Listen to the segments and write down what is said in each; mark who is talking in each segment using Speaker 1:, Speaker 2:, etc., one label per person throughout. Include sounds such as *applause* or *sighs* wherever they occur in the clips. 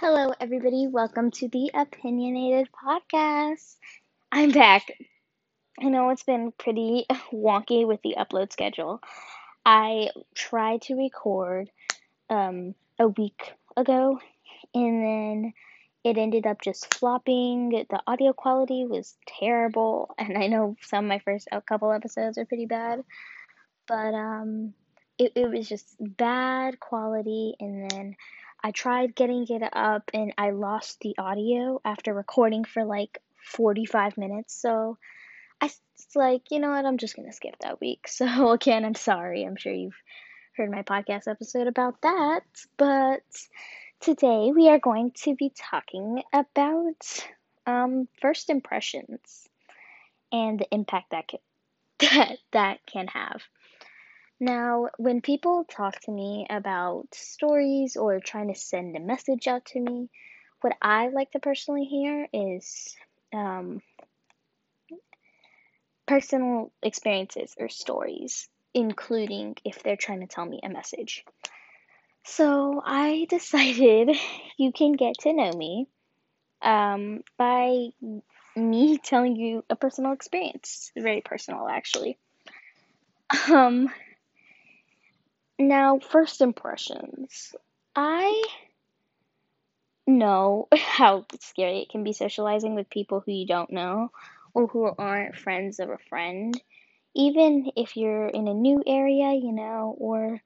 Speaker 1: Hello, everybody. Welcome to the Opinionated Podcast. I'm back. I know it's been pretty *laughs* wonky with the upload schedule. I tried to record um, a week ago, and then it ended up just flopping. The audio quality was terrible, *laughs* and I know some of my first couple episodes are pretty bad, but um, it, it was just bad quality, and then I tried getting it up and I lost the audio after recording for like 45 minutes. So I was like, you know what, I'm just going to skip that week. *laughs* So again, I'm sorry. I'm sure you've heard my podcast episode about that. But today we are going to be talking about um, first impressions and the impact that can, *laughs* that, that can have. Now, when people talk to me about stories or trying to send a message out to me, what I like to personally hear is um, personal experiences or stories, including if they're trying to tell me a message. So I *laughs* decided you can get to know me um, by me telling you a personal experience. Very personal, actually. Um, now, first impressions. I know *laughs* how scary it can be socializing with people who you don't know or who aren't friends of a friend. Even if you're in a new area, you know, or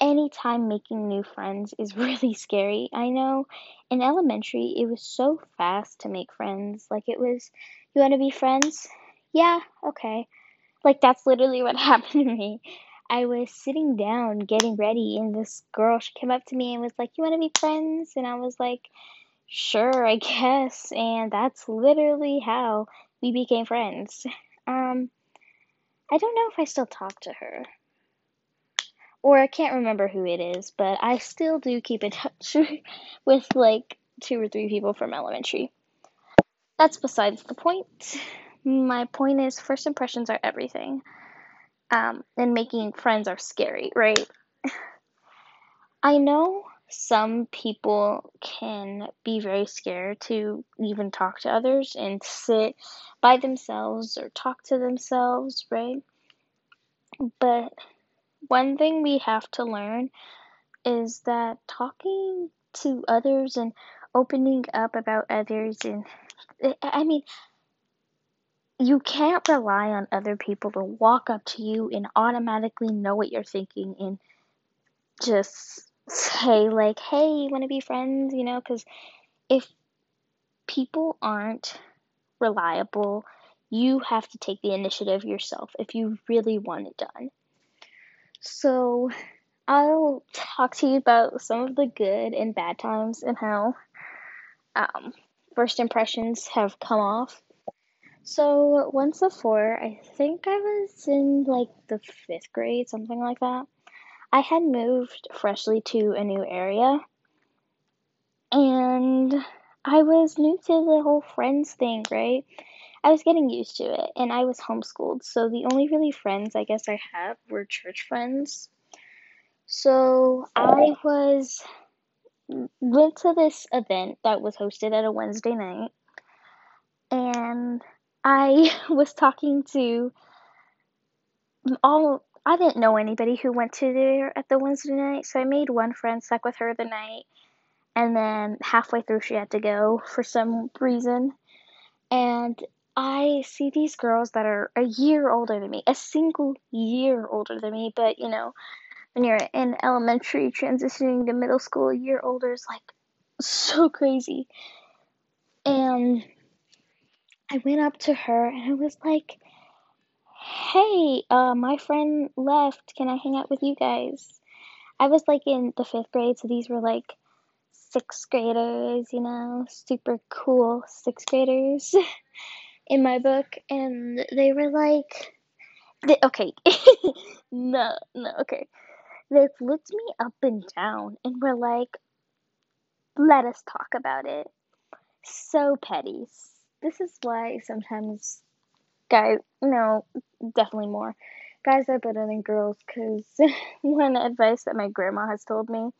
Speaker 1: any time making new friends is *laughs* really scary. I know in elementary it was so fast to make friends. Like it was, you want to be friends? Yeah, okay. Like that's literally what *laughs* happened to me. I was sitting down getting ready, and this girl she came up to me and was like, "You want to be friends?" And I was like, "Sure, I *laughs* guess." And that's literally how we became friends. Um, I don't know if I still talk to her, or I can't remember who it is, but I still do keep in *laughs* touch with like two or three people from elementary. That's besides the point. My point is, first impressions are everything um, and making friends are scary, right? *laughs* I know some people can be very scared to even talk to others and sit by themselves or talk to themselves, right? But one thing we have to learn is that talking to others and opening up about others and I mean you can't rely on other people to walk up to you and automatically know what you're thinking and just say like hey you want to be friends? You know because if people aren't reliable you have to take the initiative yourself if you really want it done. So i'll talk to you about some of the good and bad times and how um, first impressions have come off so once before, I think I was in like the fifth grade, something like that. I had moved freshly to a new area, and I was new to the whole friends thing, right? I was getting used to it, and I was homeschooled, so the only really friends I guess I had were church friends. So I was went to this event that was hosted at a Wednesday night, and I *laughs* was talking to all I didn't know anybody who went to there at the Wednesday night, so I made one friend, stuck with her the night, and then halfway through she had to go for some reason. And I see these girls that are a year older than me, a single year older than me, but you know, when you're in elementary transitioning to middle school, a year older is like so crazy. And I went up to her and I was like, hey, uh, my friend left. Can I hang out with you guys? I was like in the fifth grade, so these were like sixth graders, you know, super cool sixth graders *laughs* in my book. And they were like, they, okay, *laughs* no, no, okay. They looked me up and down and were like, let us talk about it. So petty, this is why sometimes guys, no, definitely more. Guys are better than girls because *laughs* one advice that my grandma has told me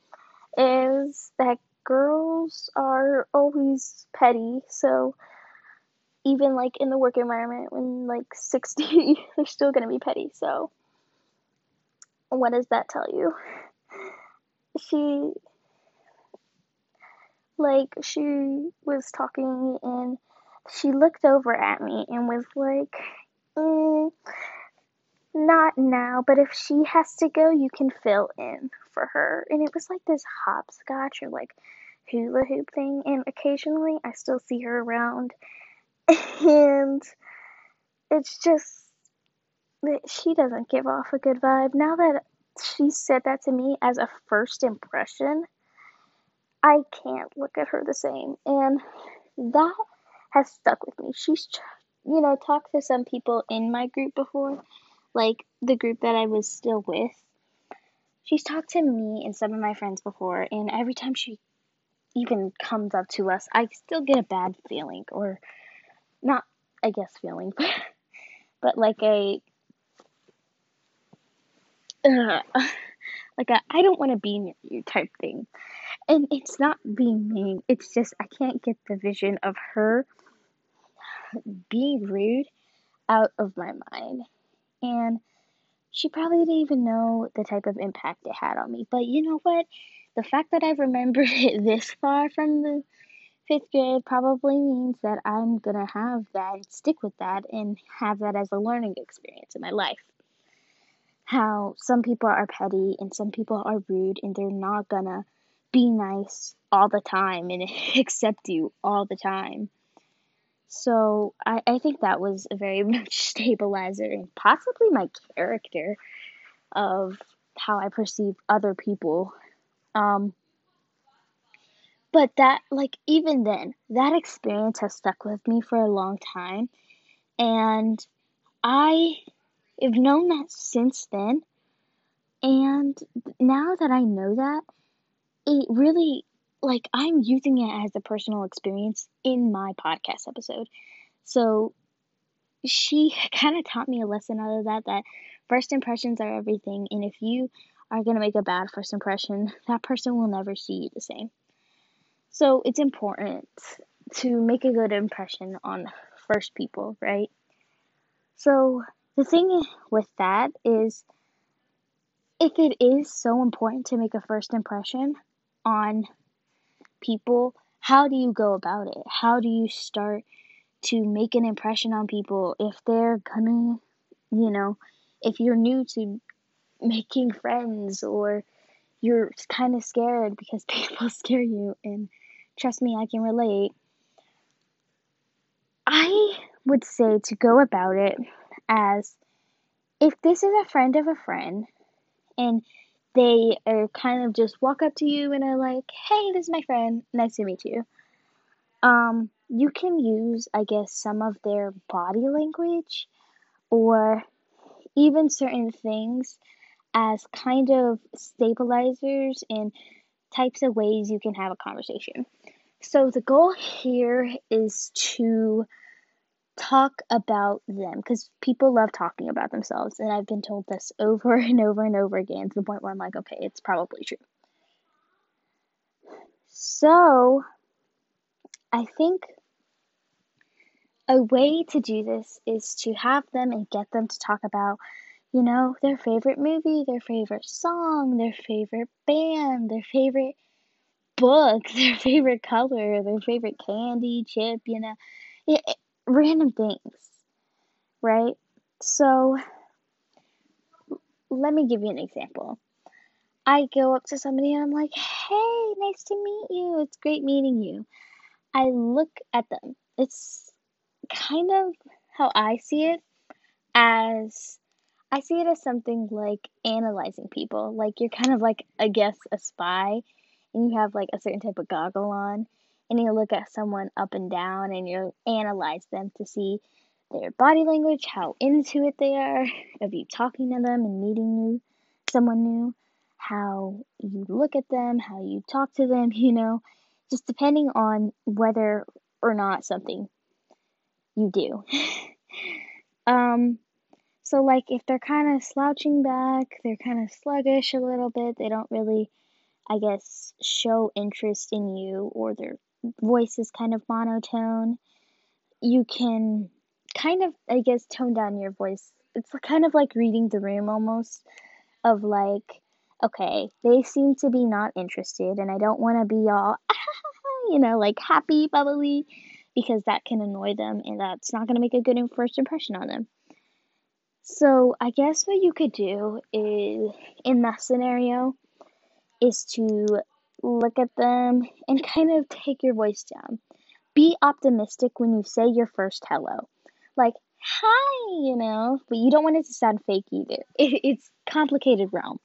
Speaker 1: is that girls are always petty, so even like in the work environment when like 60 *laughs* they're still going to be petty so what does that tell you she like she was talking and she looked over at me and was like mm, not now but if she has to go you can fill in for her. And it was like this hopscotch or like hula hoop thing. And occasionally i still see her around. *laughs* And it's just that she doesn't give off a good vibe. Now that she said that to me as a first impression, I can't look at her the same, and that has stuck with me. She's, you know, talked to some people in my group before, like the group that I was still with. She's talked to me and some of my friends before, and every time she even comes up to us, I still get a bad feeling or not I guess feeling, but *laughs* but like a uh, *sighs* like a I don't want to be near you type thing. And it's not being mean. It's just I can't get the vision of her being rude out of my mind. And she probably didn't even know the type of impact it had on me. But you know what? The fact that I remembered *laughs* it this far from the fifth grade probably means that I'm gonna have that stick with that and have that as a learning experience in my life. How some people are petty and some people are rude and they're not gonna be nice all the time and *laughs* accept you all the time. So I, I think that was a very *laughs* much stabilizer and possibly my character of how I perceive other people. Um, but that, like, even then, that experience has stuck with me for a long time. And I have known that since then. And now that I know that, it really, like, I'm using it as a personal experience in my podcast episode. So she *laughs* kind of taught me a lesson out of that that first impressions are everything. And if you are going to make a bad first impression, *laughs* that person will never see you the same. So it's important to make a good impression on first people, right? So the thing with that is if it is so important to make a first impression on people, how do you go about it? How do you start to make an impression on people if they're gonna, you know, if you're new to making friends or you're kind of scared because *laughs* people scare you and Trust me, I can relate. I would say to go about it as if this is a friend of a friend and they are kind of just walk up to you and are like, "Hey, this is my friend. Nice to meet you." Um, you can use, I guess, some of their body language or even certain things as kind of stabilizers and types of ways you can have a conversation. So the goal here is to talk about them because people love talking about themselves, and I've been told this *laughs* over and over and over again to the point where I'm like, okay, it's probably true. So I think a way to do this is to have them and get them to talk about you know, their favorite movie, their favorite song, their favorite band, their favorite book, *laughs* their favorite color, their favorite candy, chip, you know, it, random things, right? So, let me give you an example. I go up to somebody and I'm like, hey, nice to meet you. It's great meeting you. I look at them. It's kind of how I see it as I see it as something like analyzing people. Like you're kind of like, I guess, a spy, and you have like a certain type of goggle on, and you look at someone up and down, and you analyze them to see their body language, how into it they are, *laughs* of you talking to them and meeting new, someone new, how you look at them, how you talk to them, *laughs* you know, just depending on whether or not something you do. *laughs* um, so, like, if they're kind of slouching back, they're kind of sluggish a little bit, they don't really I guess, show interest in you or their voice is kind of monotone, you can kind of, I guess, tone down your voice. It's kind of like reading the room almost, of like, okay, they seem to be not interested, and I don't want to be all, *laughs* you know, like happy, bubbly, because that can annoy them, and that's not going to make a good first impression on them. So, I guess what you could do is, in that scenario, is to look at them and kind of take your voice down. Be optimistic when you say your first hello. Like, hi, you know, but you don't want it to sound fake either. *laughs* it's complicated realm.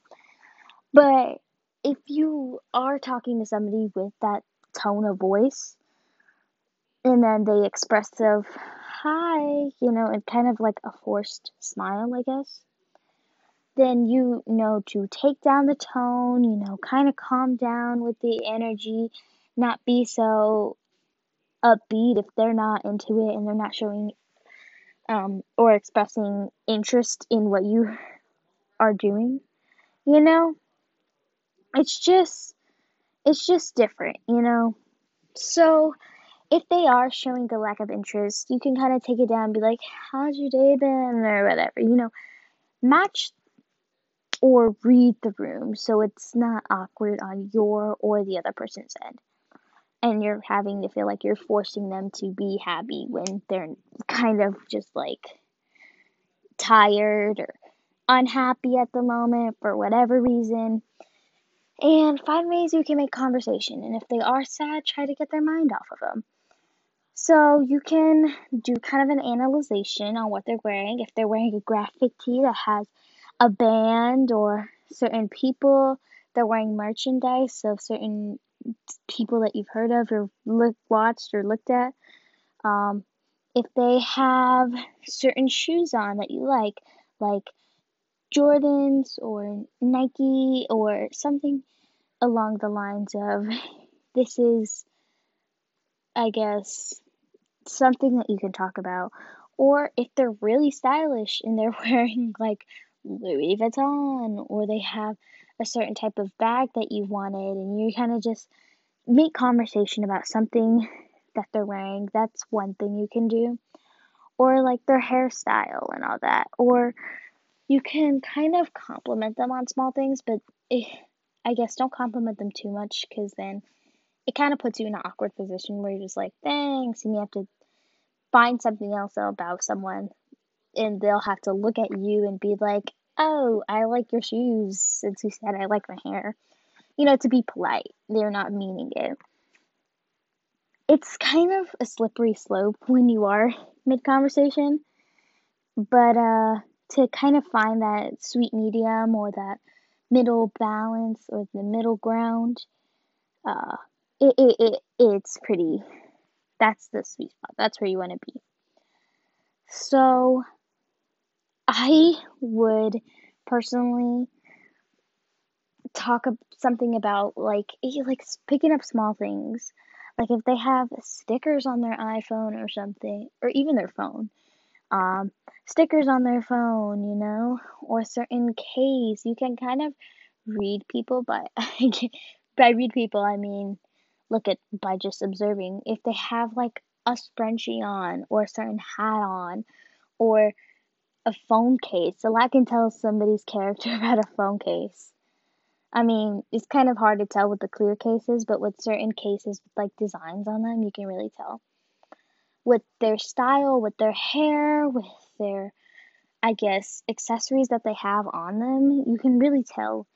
Speaker 1: But if you are talking to somebody with that tone of voice, and then they express of hi, you know, and kind of like a forced smile, I guess, then you know to take down the tone, you know, kind of calm down with the energy, not be so upbeat if they're not into it and they're not showing um, or expressing interest in what you *laughs* are doing. You know, it's just it's just different, you know. So if they are showing a lack of interest, you can kind of take it down and be like, "How's your day been?" or whatever. You know, match or read the room so it's not awkward on your or the other person's end. And you're having to feel like you're forcing them to be happy when they're kind of just like tired or unhappy at the moment for whatever reason. And find ways you can make conversation. And if they are sad, try to get their mind off of them. So you can do kind of an analyzation on what they're wearing. If they're wearing a graphic tee that has a band or certain people. They're wearing merchandise of certain people that you've heard of or looked, watched or looked at. Um, if they have certain shoes on that you like, like Jordans or Nike or something along the lines of *laughs* this is, I guess, something that you can talk about. Or if they're really stylish and they're *laughs* wearing like Louis Vuitton or they have a certain type of bag that you wanted and you kind of just make conversation about something that they're wearing. That's one thing you can do. Or like their hairstyle and all that. Or you can kind of compliment them on small things, but eh, I guess don't compliment them too much because then it kind of puts you in an awkward position where you're just like, thanks, and you have to find something else about someone and they'll have to look at you and be like, "Oh, I like your shoes," since you said I like my hair. You know, to be polite. They're not meaning it. It's kind of a slippery slope when you are mid conversation, but uh, to kind of find that sweet medium or that middle balance or the middle ground, uh, it, it, it it's pretty. That's the sweet spot. That's where you want to be. So I would personally talk something about like like picking up small things. Like if they have stickers on their iphone or something or even their phone um, stickers on their phone you know? Or certain case you can kind of read people by *laughs* by read people i mean look at by just observing. If they have like a scrunchie on or a certain hat on or a phone case. A lot can tell somebody's character *laughs* about a phone case. I mean, it's kind of hard to tell with the clear cases, but with certain cases with like designs on them, you can really tell. With their style, with their hair, with their, I guess, accessories that they have on them, you can really tell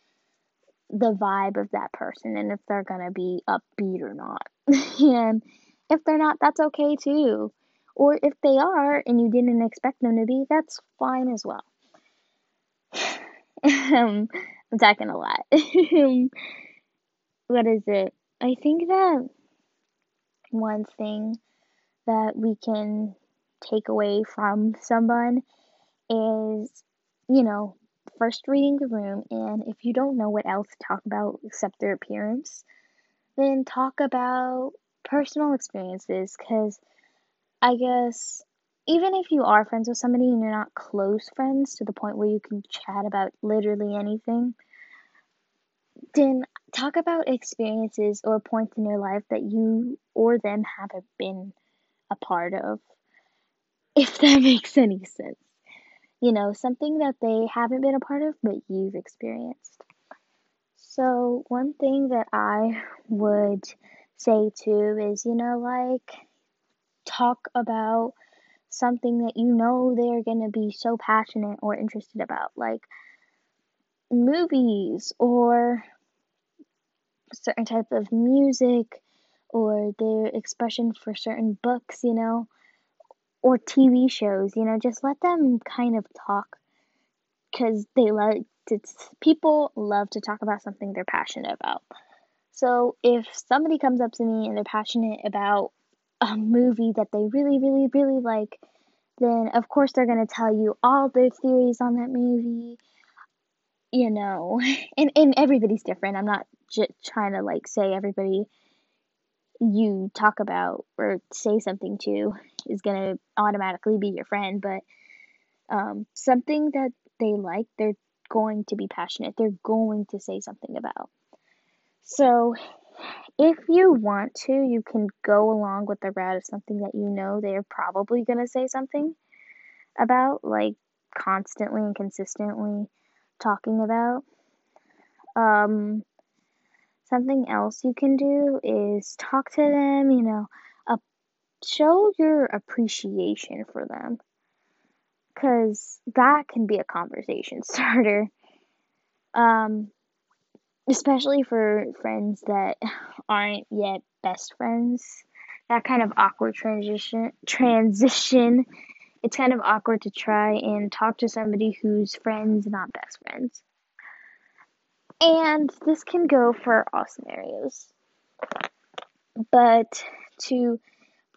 Speaker 1: the vibe of that person and if they're gonna be upbeat or not. *laughs* and if they're not, that's okay too. Or if they are and you didn't expect them to be, that's fine as well. *sighs* um, I'm talking a lot. *laughs* what is it? I think that one thing that we can take away from someone is, you know, first reading the room, and if you don't know what else to talk about except their appearance, then talk about personal experiences because I guess even if you are friends with somebody and you're not close friends to the point where you can chat about literally anything, then talk about experiences or points in your life that you or them haven't been a part of, if *laughs* that makes any sense. You know, something that they haven't been a part of, but you've experienced. So, one thing that I would say too is, you know, like, talk about something that you know they're going to be so passionate or interested about, like movies or certain type of music or their expression for certain books, you know, or TV shows, you know, just let them kind of talk because they like to, people love to talk about something they're passionate about. So if somebody comes up to me and they're passionate about a movie that they really, really, really like, then of course they're going to tell you all their theories on that movie. You know, *laughs* and, and everybody's different. I'm not j- trying to like say everybody you talk about or say something to is going to automatically be your friend, but um, something that they like, they're going to be passionate. They're going to say something about. So, if you want to, you can go along with the route of something that you know they're probably going to say something about, like constantly and consistently talking about. Um, something else you can do is talk to them, you know, uh, show your appreciation for them. Because that can be a conversation *laughs* starter. Um, especially for friends that aren't yet best friends. That kind of awkward transition transition. It's kind of awkward to try and talk to somebody who's friends, not best friends. And this can go for all scenarios. But to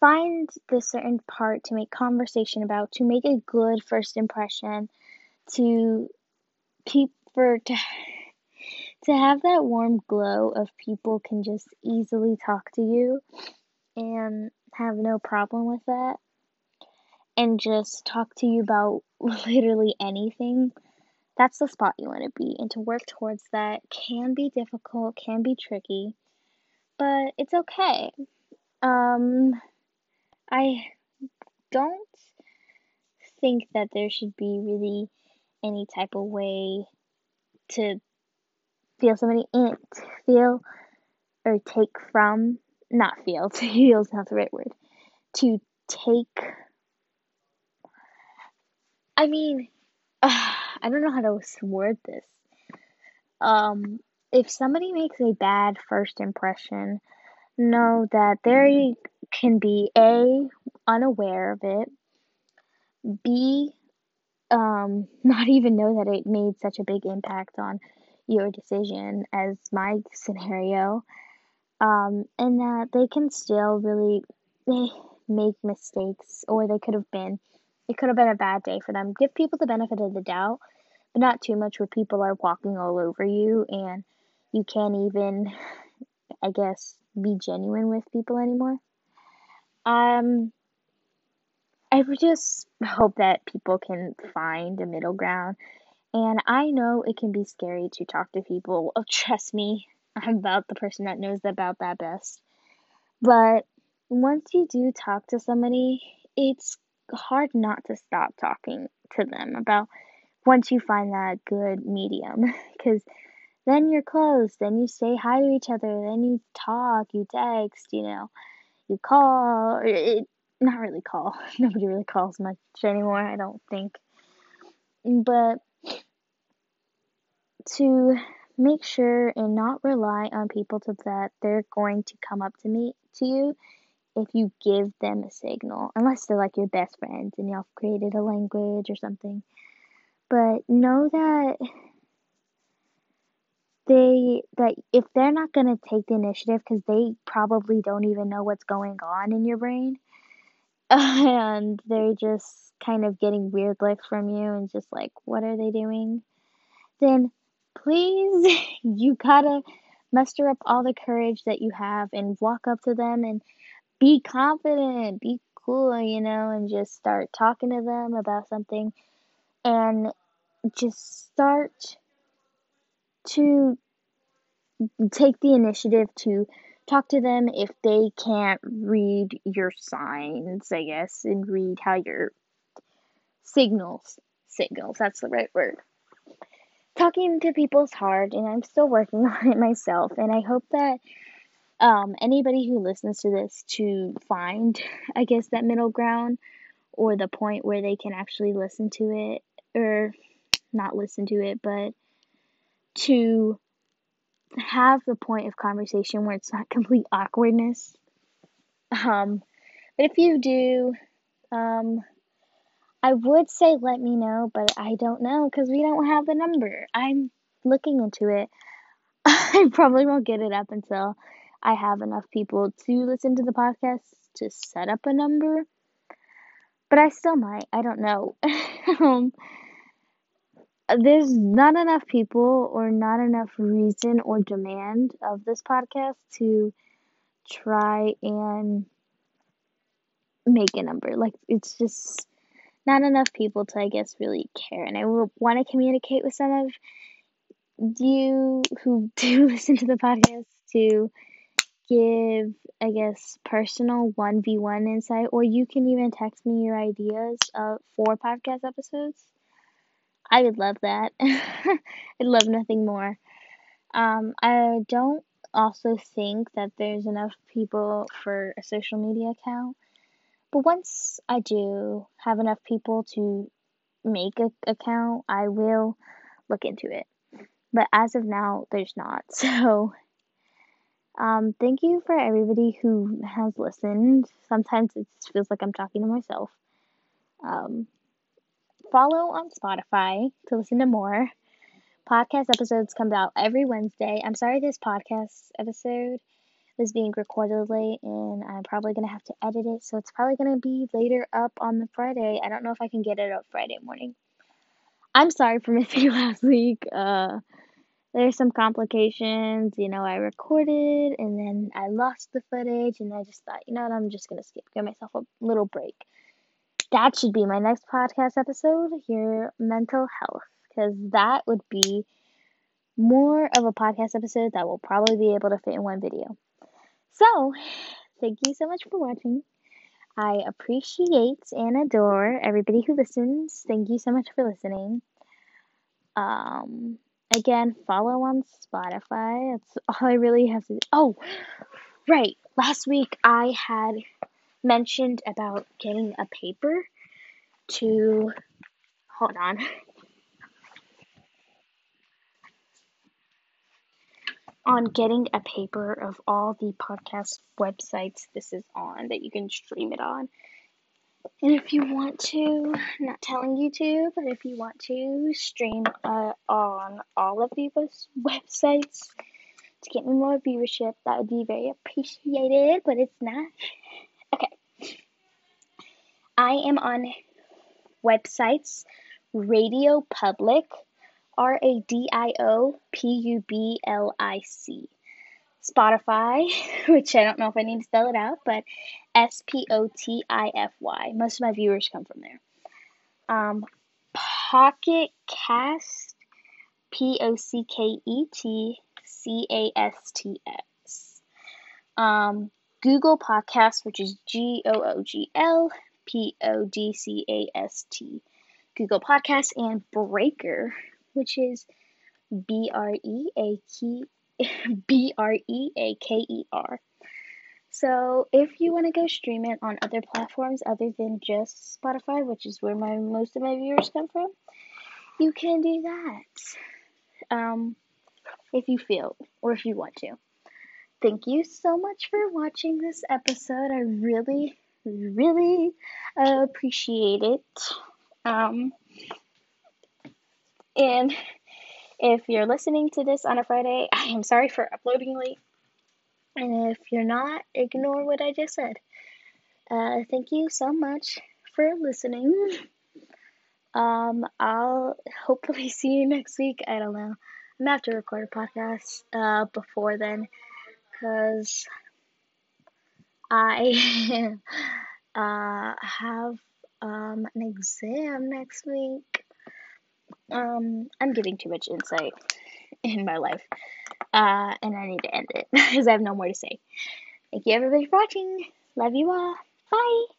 Speaker 1: find the certain part to make conversation about, to make a good first impression, to keep for to to have that warm glow of people can just easily talk to you and have no problem with that and just talk to you about *laughs* literally anything that's the spot you want to be. And to work towards that can be difficult can be tricky but it's okay. Um i don't think that there should be really any type of way to feel somebody in feel or take from not feel *laughs* to feel is not the right word to take i mean uh, *sighs* i don't know how to word this. Um if somebody makes a bad first impression know that they can be a unaware of it b um *laughs* not even know that it made such a big impact on your decision as my scenario um, and that they can still really make mistakes or they could have been it could have been a bad day for them. Give people the benefit of the doubt but not too much where people are walking all over you and you can't even i guess be genuine with people anymore. Um i just hope that people can find a middle ground and I know it can be scary to talk to people. Oh, *laughs* trust me, I'm about the person that knows about that best. But once you do talk to somebody, it's hard not to stop talking to them about once you find that good medium. *laughs* Because then you're close, then you say hi to each other, then you talk, you text, you know, you call. It, not really call. *laughs* Nobody really calls much anymore, I don't think. But to make sure and not rely on people to that they're going to come up to me to you if you give them a signal unless they're like your best friends and y'all created a language or something. But know that they that if they're not going to take the initiative because they probably don't even know what's going on in your brain *laughs* and they're just kind of getting weird looks from you and just like what are they doing? Then please, *laughs* you gotta muster up all the courage that you have and walk up to them and be confident, be cool, you know, and just start talking to them about something and just start to take the initiative to talk to them if they can't read your signs, I guess, and read how your signals, signals, that's the right word. Talking to people is hard, and I'm still working *laughs* on it myself, and I hope that um, anybody who listens to this to find, I guess, that middle ground or the point where they can actually listen to it, or not listen to it, but to have the point of conversation where it's not *laughs* complete awkwardness. Um, but if you do, um, I would say let me know, but I don't know because we don't have the number. I'm looking into it. *laughs* I probably won't get it up until I have enough people to listen to the podcast to set up a number. But I still might. I don't know. *laughs* um, there's not enough people or not enough reason or demand of this podcast to try and make a number. Like, it's just not enough people to, I guess, really care. And I want to communicate with some of you who *laughs* do listen to the podcast to give, I guess, personal 1v1 insight, or you can even text me your ideas uh, for podcast episodes. I would love that. *laughs* I'd love nothing more. Um, I don't also think that there's enough people for a social media account. But once I do have enough people to make an account, I will look into it. But as of now, there's not. *laughs* So, um, thank you for everybody who has listened. Sometimes it feels like I'm talking to myself. Um, follow on Spotify to listen to more. Podcast episodes come out every Wednesday. I'm sorry this podcast episode is being recorded late and I'm probably going to have to edit it, so it's probably going to be later up on the Friday. I don't know if I can get it up Friday morning. I'm sorry for *laughs* missing last week. Uh, there's some complications. You know, I recorded and then I lost the footage, and I just thought, you know what, I'm just going to skip, give myself a little break that should be my next podcast episode your mental health because that would be more of a podcast episode that will probably be able to fit in one video so thank you so much for watching. I appreciate and adore everybody who listens. Thank you so much for listening. Um again follow on spotify. That's all i really have to do. Oh right. Last week i had mentioned about getting a paper to hold on. On getting a paper of all the podcast websites this is on that you can stream it on. And if you want to, not telling you to, but if you want to stream uh, on all of these websites to get me more viewership, that would be very appreciated, but it's not. Okay. I am on websites Radio Public, R A D I O P U B L I C. Spotify, *laughs* which I don't know if I need to spell it out, but S P O T I F Y. Most of my viewers come from there. Um, Pocket Cast, P O C K E T C A S T S. Um, Google Podcast, which is G O O G L P O D C A S T, Google Podcasts, and Breaker, which is B R E A K *laughs* B R E A K E R. So if you want to go stream it on other platforms other than just Spotify, which is where my most of my viewers come from, you can do that. Um, if you feel or if you want to. Thank you so much for watching this episode. I really really appreciate it. Um, and if you're listening to this on a Friday, *laughs* I am sorry for uploading late. And if you're not, ignore what I just said. Uh, thank you so much for listening. Um, I'll hopefully *laughs* see you next week. I don't know. I'm gonna have to record a podcast uh, before then because I *laughs* uh, have um, an exam next week. Um, I'm giving too much insight in my life. Uh, and I need to end it *laughs* because I have no more to say. Thank you everybody for watching. Love you all. Bye.